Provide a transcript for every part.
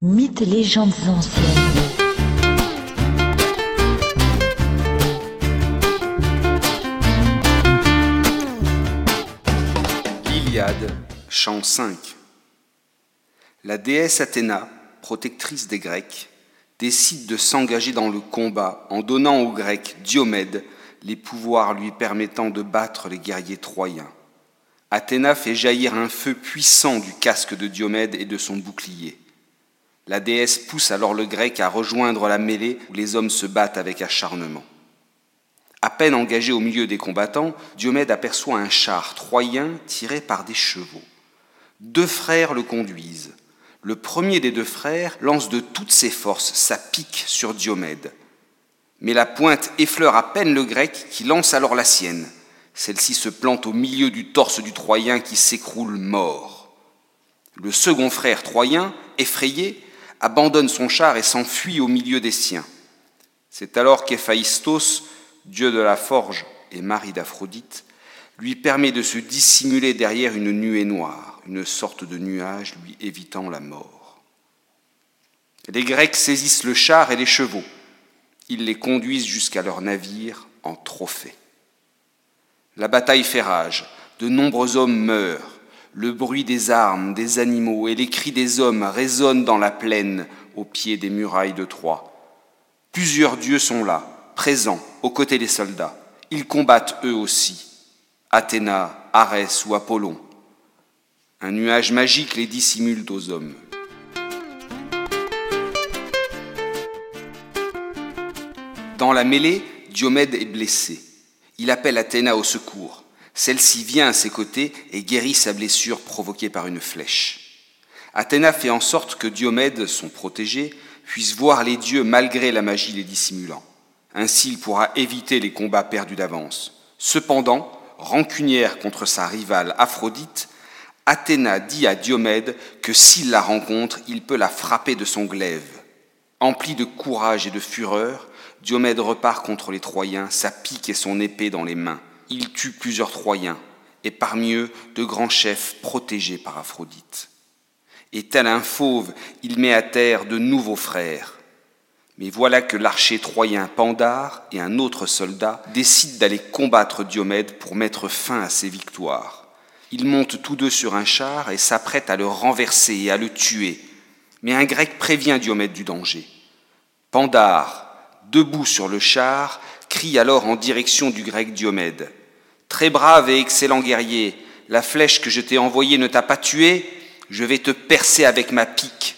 Mythes et légendes anciennes. L'Iliade, chant 5. La déesse Athéna, protectrice des Grecs, décide de s'engager dans le combat en donnant aux Grecs Diomède les pouvoirs lui permettant de battre les guerriers troyens. Athéna fait jaillir un feu puissant du casque de Diomède et de son bouclier. La déesse pousse alors le grec à rejoindre la mêlée où les hommes se battent avec acharnement. À peine engagé au milieu des combattants, Diomède aperçoit un char troyen tiré par des chevaux. Deux frères le conduisent. Le premier des deux frères lance de toutes ses forces sa pique sur Diomède. Mais la pointe effleure à peine le grec qui lance alors la sienne. Celle-ci se plante au milieu du torse du Troyen qui s'écroule mort. Le second frère troyen, effrayé, abandonne son char et s'enfuit au milieu des siens. C'est alors qu'Héphaïstos, dieu de la forge et mari d'Aphrodite, lui permet de se dissimuler derrière une nuée noire, une sorte de nuage lui évitant la mort. Les Grecs saisissent le char et les chevaux. Ils les conduisent jusqu'à leur navire en trophée. La bataille fait rage, de nombreux hommes meurent, le bruit des armes, des animaux et les cris des hommes résonnent dans la plaine au pied des murailles de Troie. Plusieurs dieux sont là, présents, aux côtés des soldats. Ils combattent eux aussi. Athéna, Arès ou Apollon. Un nuage magique les dissimule aux hommes. Dans la mêlée, Diomède est blessé. Il appelle Athéna au secours. Celle-ci vient à ses côtés et guérit sa blessure provoquée par une flèche. Athéna fait en sorte que Diomède, son protégé, puisse voir les dieux malgré la magie les dissimulant. Ainsi, il pourra éviter les combats perdus d'avance. Cependant, rancunière contre sa rivale Aphrodite, Athéna dit à Diomède que s'il la rencontre, il peut la frapper de son glaive. Empli de courage et de fureur, Diomède repart contre les Troyens, sa pique et son épée dans les mains. Il tue plusieurs Troyens, et parmi eux de grands chefs protégés par Aphrodite. Et tel un fauve, il met à terre de nouveaux frères. Mais voilà que l'archer troyen Pandare et un autre soldat décident d'aller combattre Diomède pour mettre fin à ses victoires. Ils montent tous deux sur un char et s'apprêtent à le renverser et à le tuer. Mais un grec prévient Diomède du danger. Pandare, debout sur le char, crie alors en direction du grec Diomède. Très brave et excellent guerrier, la flèche que je t'ai envoyée ne t'a pas tué, je vais te percer avec ma pique.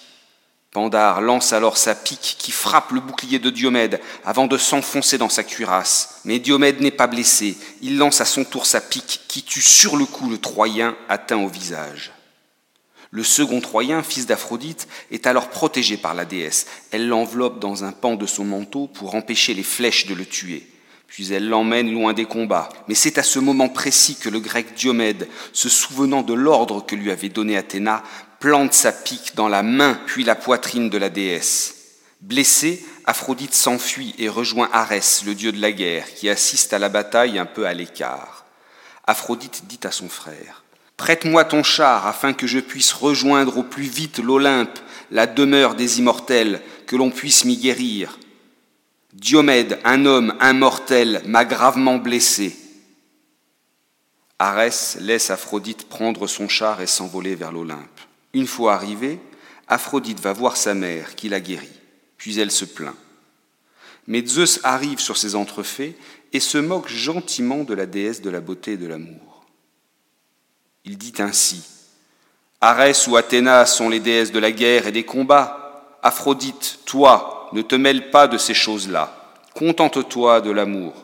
Pandare lance alors sa pique qui frappe le bouclier de Diomède avant de s'enfoncer dans sa cuirasse. Mais Diomède n'est pas blessé, il lance à son tour sa pique qui tue sur le coup le Troyen atteint au visage. Le second Troyen, fils d'Aphrodite, est alors protégé par la déesse. Elle l'enveloppe dans un pan de son manteau pour empêcher les flèches de le tuer. Puis elle l'emmène loin des combats. Mais c'est à ce moment précis que le grec Diomède, se souvenant de l'ordre que lui avait donné Athéna, plante sa pique dans la main puis la poitrine de la déesse. Blessé, Aphrodite s'enfuit et rejoint Arès, le dieu de la guerre, qui assiste à la bataille un peu à l'écart. Aphrodite dit à son frère Prête-moi ton char afin que je puisse rejoindre au plus vite l'Olympe, la demeure des immortels, que l'on puisse m'y guérir. Diomède, un homme, un mortel, m'a gravement blessé. Arès laisse Aphrodite prendre son char et s'envoler vers l'Olympe. Une fois arrivée, Aphrodite va voir sa mère qui la guérit, puis elle se plaint. Mais Zeus arrive sur ses entrefaits et se moque gentiment de la déesse de la beauté et de l'amour. Il dit ainsi Arès ou Athéna sont les déesses de la guerre et des combats. Aphrodite, toi, ne te mêle pas de ces choses-là. Contente-toi de l'amour.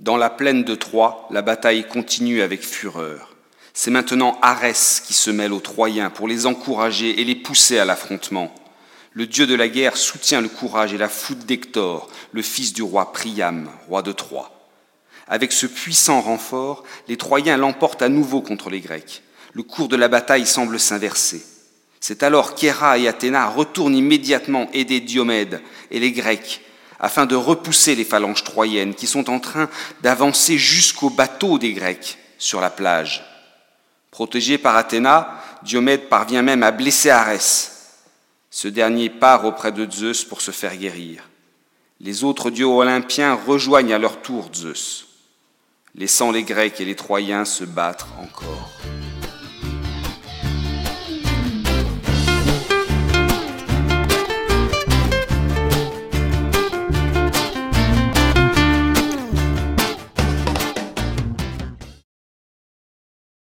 Dans la plaine de Troie, la bataille continue avec fureur. C'est maintenant Arès qui se mêle aux Troyens pour les encourager et les pousser à l'affrontement. Le dieu de la guerre soutient le courage et la foudre d'Hector, le fils du roi Priam, roi de Troie. Avec ce puissant renfort, les Troyens l'emportent à nouveau contre les Grecs. Le cours de la bataille semble s'inverser. C'est alors qu'Héra et Athéna retournent immédiatement aider Diomède et les Grecs afin de repousser les phalanges troyennes qui sont en train d'avancer jusqu'au bateau des Grecs sur la plage. Protégé par Athéna, Diomède parvient même à blesser Arès. Ce dernier part auprès de Zeus pour se faire guérir. Les autres dieux olympiens rejoignent à leur tour Zeus, laissant les Grecs et les Troyens se battre encore.